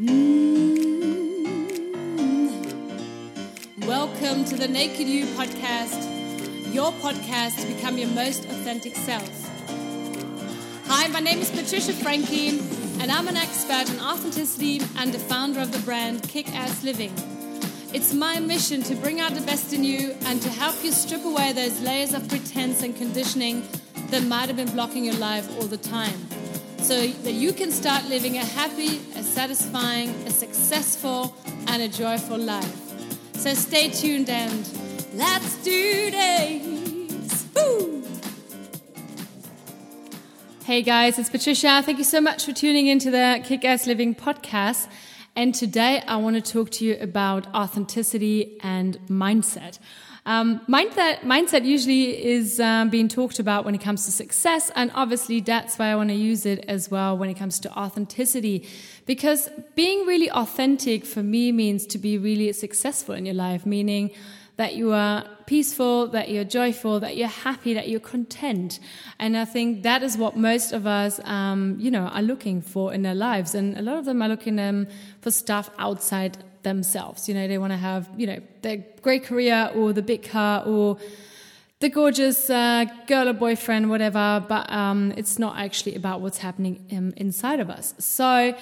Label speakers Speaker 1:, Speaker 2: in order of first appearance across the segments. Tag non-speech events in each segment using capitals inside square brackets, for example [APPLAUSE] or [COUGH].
Speaker 1: Mm. Welcome to the Naked You podcast, your podcast to become your most authentic self. Hi, my name is Patricia Franklin, and I'm an expert in authenticity and the founder of the brand Kick Ass Living. It's my mission to bring out the best in you and to help you strip away those layers of pretense and conditioning that might have been blocking your life all the time so that you can start living a happy, a satisfying, a successful, and a joyful life. So stay tuned and let's do this! Woo! Hey guys, it's Patricia. Thank you so much for tuning into the Kick Ass Living podcast. And today I want to talk to you about authenticity and mindset. Um, mindset, mindset usually is um, being talked about when it comes to success, and obviously that's why I want to use it as well when it comes to authenticity. Because being really authentic for me means to be really successful in your life, meaning that you are peaceful, that you're joyful, that you're happy, that you're content. And I think that is what most of us, um, you know, are looking for in their lives. And a lot of them are looking um, for stuff outside themselves. You know, they want to have, you know, their great career or the big car or the gorgeous uh, girl or boyfriend, whatever, but um, it's not actually about what's happening in, inside of us. So,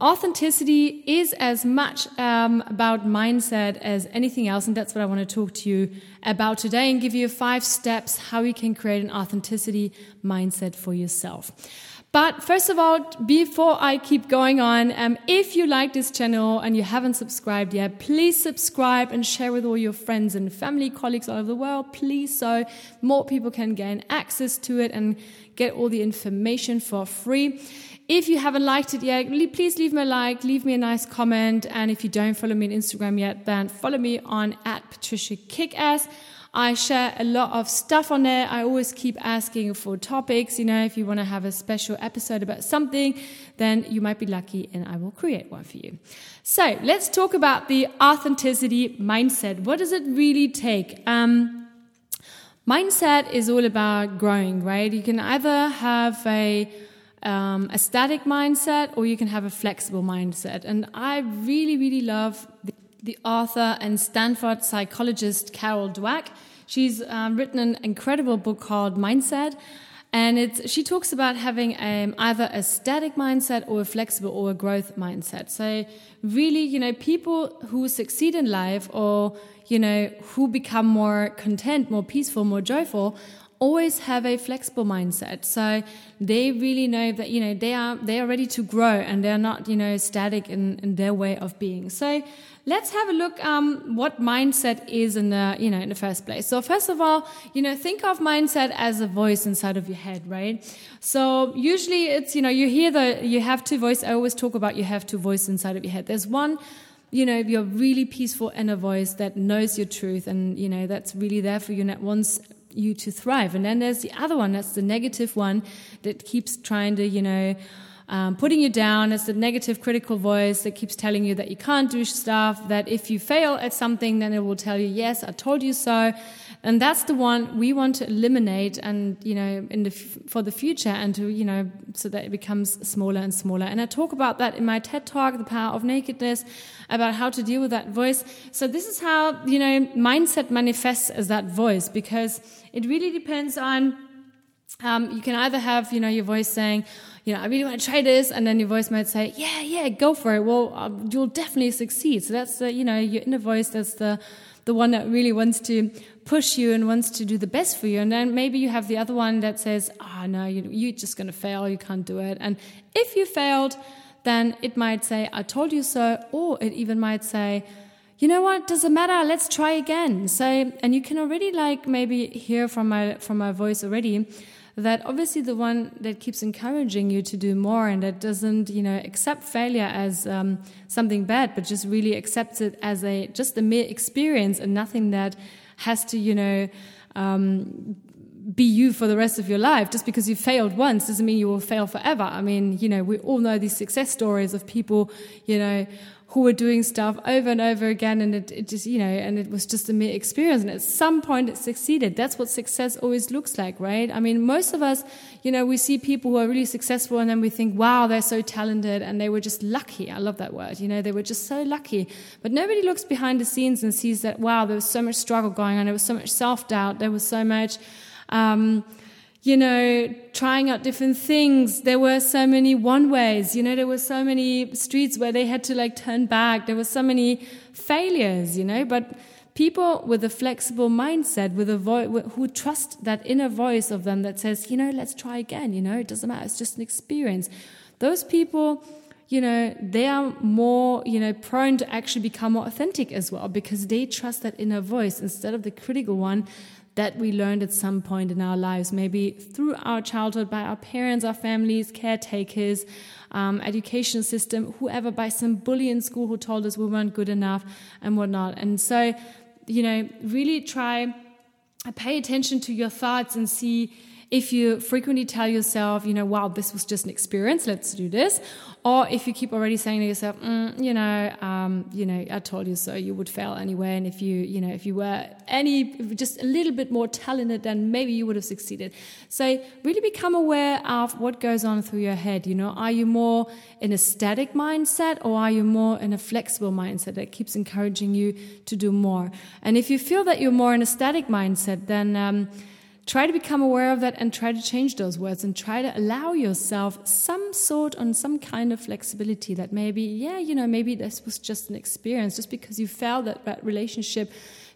Speaker 1: authenticity is as much um, about mindset as anything else, and that's what I want to talk to you about today and give you five steps how you can create an authenticity mindset for yourself. But first of all, before I keep going on, um, if you like this channel and you haven't subscribed yet, please subscribe and share with all your friends and family, colleagues all over the world, please, so more people can gain access to it and get all the information for free. If you haven't liked it yet, please leave me a like, leave me a nice comment, and if you don't follow me on Instagram yet, then follow me on at Patricia Kickass. I share a lot of stuff on there. I always keep asking for topics. You know, if you want to have a special episode about something, then you might be lucky and I will create one for you. So let's talk about the authenticity mindset. What does it really take? Um, mindset is all about growing, right? You can either have a um, a static mindset or you can have a flexible mindset. And I really, really love the, the author and Stanford psychologist Carol Dweck. She's um, written an incredible book called Mindset. And it's, she talks about having um, either a static mindset or a flexible or a growth mindset. So really, you know, people who succeed in life or, you know, who become more content, more peaceful, more joyful always have a flexible mindset. So they really know that, you know, they are, they are ready to grow and they're not, you know, static in, in their way of being. So let's have a look um, what mindset is in the you know in the first place so first of all you know think of mindset as a voice inside of your head right so usually it's you know you hear the you have two voice i always talk about you have two voice inside of your head there's one you know your really peaceful inner voice that knows your truth and you know that's really there for you and that wants you to thrive and then there's the other one that's the negative one that keeps trying to you know um, putting you down It's the negative critical voice that keeps telling you that you can't do stuff, that if you fail at something, then it will tell you, yes, I told you so. And that's the one we want to eliminate and, you know, in the, for the future and to, you know, so that it becomes smaller and smaller. And I talk about that in my TED talk, The Power of Nakedness, about how to deal with that voice. So this is how, you know, mindset manifests as that voice because it really depends on, um, you can either have, you know, your voice saying, you know, I really want to try this. And then your voice might say, yeah, yeah, go for it. Well, um, you'll definitely succeed. So that's the, you know, your inner voice, that's the, the one that really wants to push you and wants to do the best for you. And then maybe you have the other one that says, ah, oh, no, you, you're just going to fail. You can't do it. And if you failed, then it might say, I told you so. Or it even might say, you know what doesn't matter let's try again so and you can already like maybe hear from my from my voice already that obviously the one that keeps encouraging you to do more and that doesn't you know accept failure as um, something bad but just really accepts it as a just a mere experience and nothing that has to you know um, be you for the rest of your life. Just because you failed once doesn't mean you will fail forever. I mean, you know, we all know these success stories of people, you know, who were doing stuff over and over again and it, it, just you know and it was just a mere experience. And at some point it succeeded. That's what success always looks like right? I mean most of us you know we see people who are really successful and then we think wow they're so talented and they were just lucky. I love that word. You know they were just so lucky. But nobody looks behind the scenes and sees that wow there was so much struggle going on. There was so much self-doubt. There was so much um, you know, trying out different things. There were so many one ways, you know, there were so many streets where they had to like turn back. There were so many failures, you know, but people with a flexible mindset, with a voice, who trust that inner voice of them that says, you know, let's try again, you know, it doesn't matter. It's just an experience. Those people, you know, they are more, you know, prone to actually become more authentic as well because they trust that inner voice instead of the critical one that we learned at some point in our lives, maybe through our childhood by our parents, our families, caretakers, um, education system, whoever, by some bully in school who told us we weren't good enough and whatnot. And so, you know, really try pay attention to your thoughts and see if you frequently tell yourself, you know, wow, this was just an experience, let's do this, or if you keep already saying to yourself, mm, you know, um, you know, I told you so, you would fail anyway, and if you, you know, if you were any just a little bit more talented, then maybe you would have succeeded. So really become aware of what goes on through your head. You know, are you more in a static mindset, or are you more in a flexible mindset that keeps encouraging you to do more? And if you feel that you're more in a static mindset, then um, try to become aware of that and try to change those words and try to allow yourself some sort on some kind of flexibility that maybe yeah you know maybe this was just an experience. Just because you failed that relationship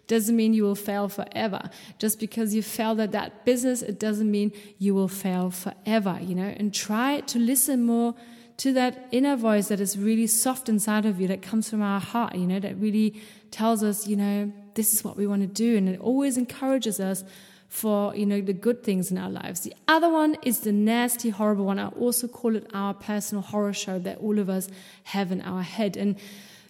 Speaker 1: doesn't mean you will fail forever. Just because you failed at that business it doesn't mean you will fail forever you know? And try to listen more to that inner voice that is really soft inside of you that comes from our heart you know? That really tells us you know this is what we want to do. And it always encourages us for you know the good things in our lives. The other one is the nasty, horrible one. I also call it our personal horror show that all of us have in our head. And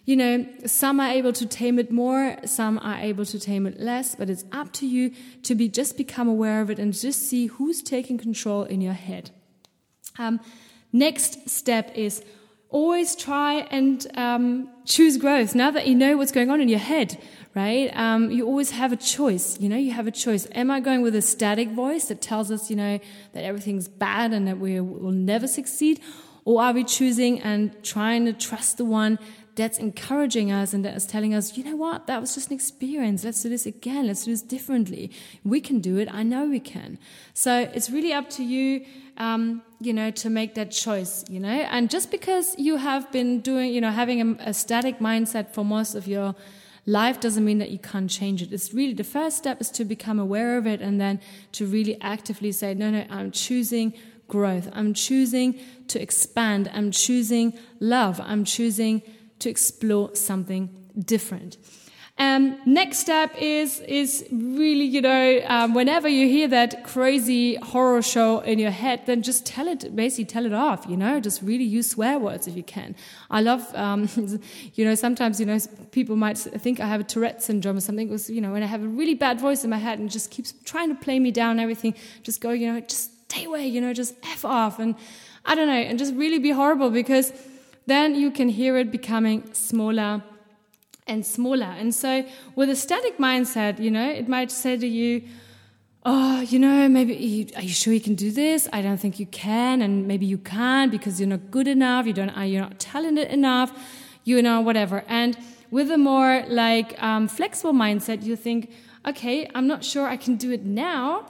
Speaker 1: you know, some are able to tame it more, some are able to tame it less, but it's up to you to be just become aware of it and just see who's taking control in your head. Um, next step is always try and um, choose growth. Now that you know what's going on in your head, right? Um, you always have a choice. You know, you have a choice. Am I going with a static voice that tells us, you know, that everything's bad and that we will never succeed? Or are we choosing and trying to trust the one that's encouraging us and that is telling us, you know what, that was just an experience. Let's do this again. Let's do this differently. We can do it. I know we can. So it's really up to you, um, you know, to make that choice, you know. And just because you have been doing, you know, having a, a static mindset for most of your life doesn't mean that you can't change it. It's really the first step is to become aware of it and then to really actively say, no, no, I'm choosing growth. I'm choosing to expand. I'm choosing love. I'm choosing to explore something different. Um, next step is is really you know um, whenever you hear that crazy horror show in your head, then just tell it basically tell it off. You know, just really use swear words if you can. I love um, [LAUGHS] you know sometimes you know people might think I have a Tourette syndrome or something. It was you know when I have a really bad voice in my head and just keeps trying to play me down. Everything just go you know just stay away. You know just f off and I don't know and just really be horrible because then you can hear it becoming smaller and smaller. And so, with a static mindset, you know, it might say to you, Oh, you know, maybe you, are you sure you can do this? I don't think you can, and maybe you can't because you're not good enough. You don't. You're not talented enough. You know, whatever. And with a more like um, flexible mindset, you think, okay, I'm not sure I can do it now,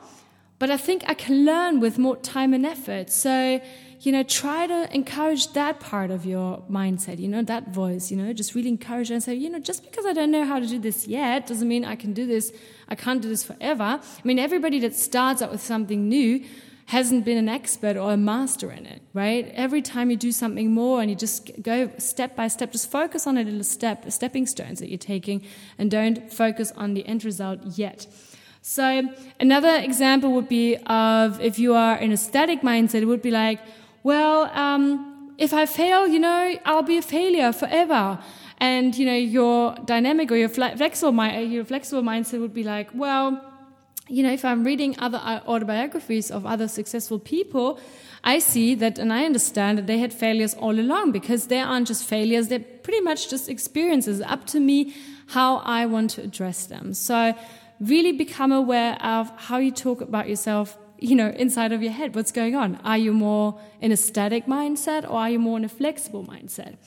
Speaker 1: but I think I can learn with more time and effort. So you know, try to encourage that part of your mindset, you know, that voice, you know, just really encourage and say, you know, just because I don't know how to do this yet doesn't mean I can do this, I can't do this forever. I mean, everybody that starts out with something new hasn't been an expert or a master in it, right? Every time you do something more and you just go step by step, just focus on a little step, the stepping stones that you're taking, and don't focus on the end result yet. So another example would be of if you are in a static mindset, it would be like, well, um, if I fail, you know, I'll be a failure forever. And you know, your dynamic or your flexible, your flexible mindset would be like, well, you know, if I'm reading other autobiographies of other successful people, I see that and I understand that they had failures all along because they aren't just failures, they're pretty much just experiences. Up to me how I want to address them. So really become aware of how you talk about yourself, you know, inside of your head. What's going on? Are you more in a static mindset or are you more in a flexible mindset?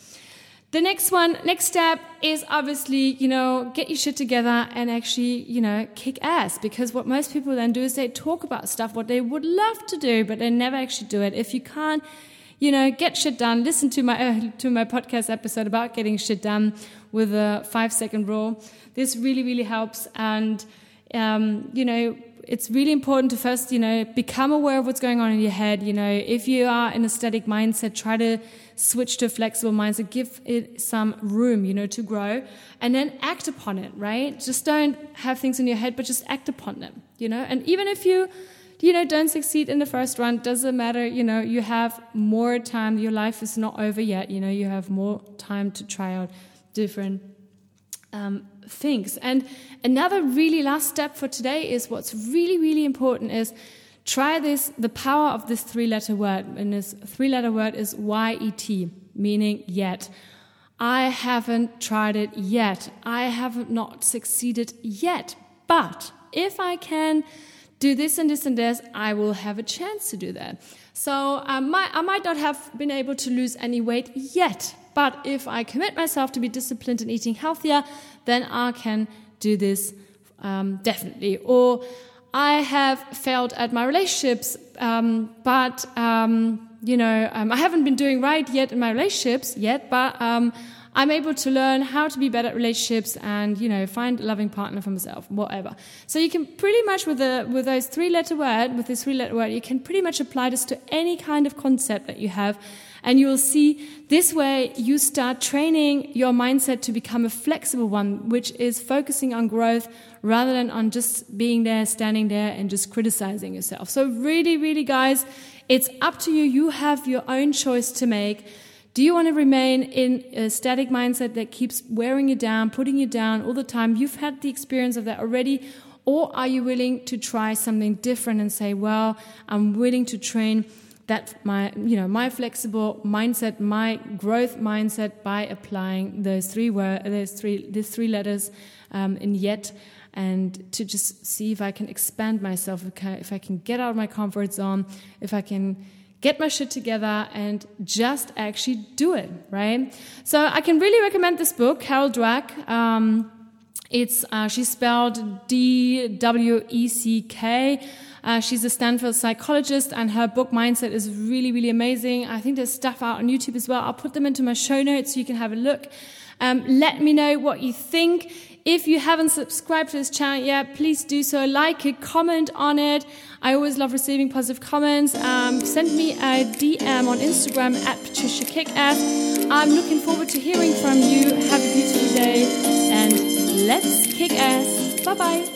Speaker 1: The next one, next step is obviously, you know, get your shit together and actually, you know, kick ass. Because what most people then do is they talk about stuff, what they would love to do, but they never actually do it. If you can't, you know, get shit done, listen to my, uh, to my podcast episode about getting shit done with a five second rule. This really, really helps. And, um, you know, it's really important to first, you know, become aware of what's going on in your head. You know, if you are in a static mindset, try to switch to a flexible mindset, give it some room, you know, to grow and then act upon it, right? Just don't have things in your head, but just act upon them, you know? And even if you, you know, don't succeed in the first run, doesn't matter, you know, you have more time. Your life is not over yet, you know, you have more time to try out different um, things. And another really last step for today is what's really, really important is try this the power of this three letter word. And this three letter word is Y E T, meaning yet. I haven't tried it yet. I have not succeeded yet. But if I can do this and this and this, I will have a chance to do that. So I might, I might not have been able to lose any weight yet, but if I commit myself to be disciplined and eating healthier, then I can do this um, definitely. Or I have failed at my relationships, um, but um, you know um, I haven't been doing right yet in my relationships yet, but um, I'm able to learn how to be better at relationships and you know find a loving partner for myself, whatever. So you can pretty much with the with those three letter word with this three letter word, you can pretty much apply this to any kind of concept that you have and you will see this way you start training your mindset to become a flexible one, which is focusing on growth rather than on just being there, standing there, and just criticizing yourself. So, really, really, guys, it's up to you. You have your own choice to make. Do you want to remain in a static mindset that keeps wearing you down, putting you down all the time? You've had the experience of that already. Or are you willing to try something different and say, well, I'm willing to train that my you know my flexible mindset my growth mindset by applying those three word those three these three letters um, in yet and to just see if I can expand myself if I can get out of my comfort zone if I can get my shit together and just actually do it right? So I can really recommend this book Carol Dweck. Um, it's uh, she's spelled D W E C K uh, she's a Stanford psychologist, and her book Mindset is really, really amazing. I think there's stuff out on YouTube as well. I'll put them into my show notes so you can have a look. Um, let me know what you think. If you haven't subscribed to this channel yet, please do so. Like it, comment on it. I always love receiving positive comments. Um, send me a DM on Instagram at Patricia Kickass. I'm looking forward to hearing from you. Have a beautiful day and let's kick ass. Bye bye.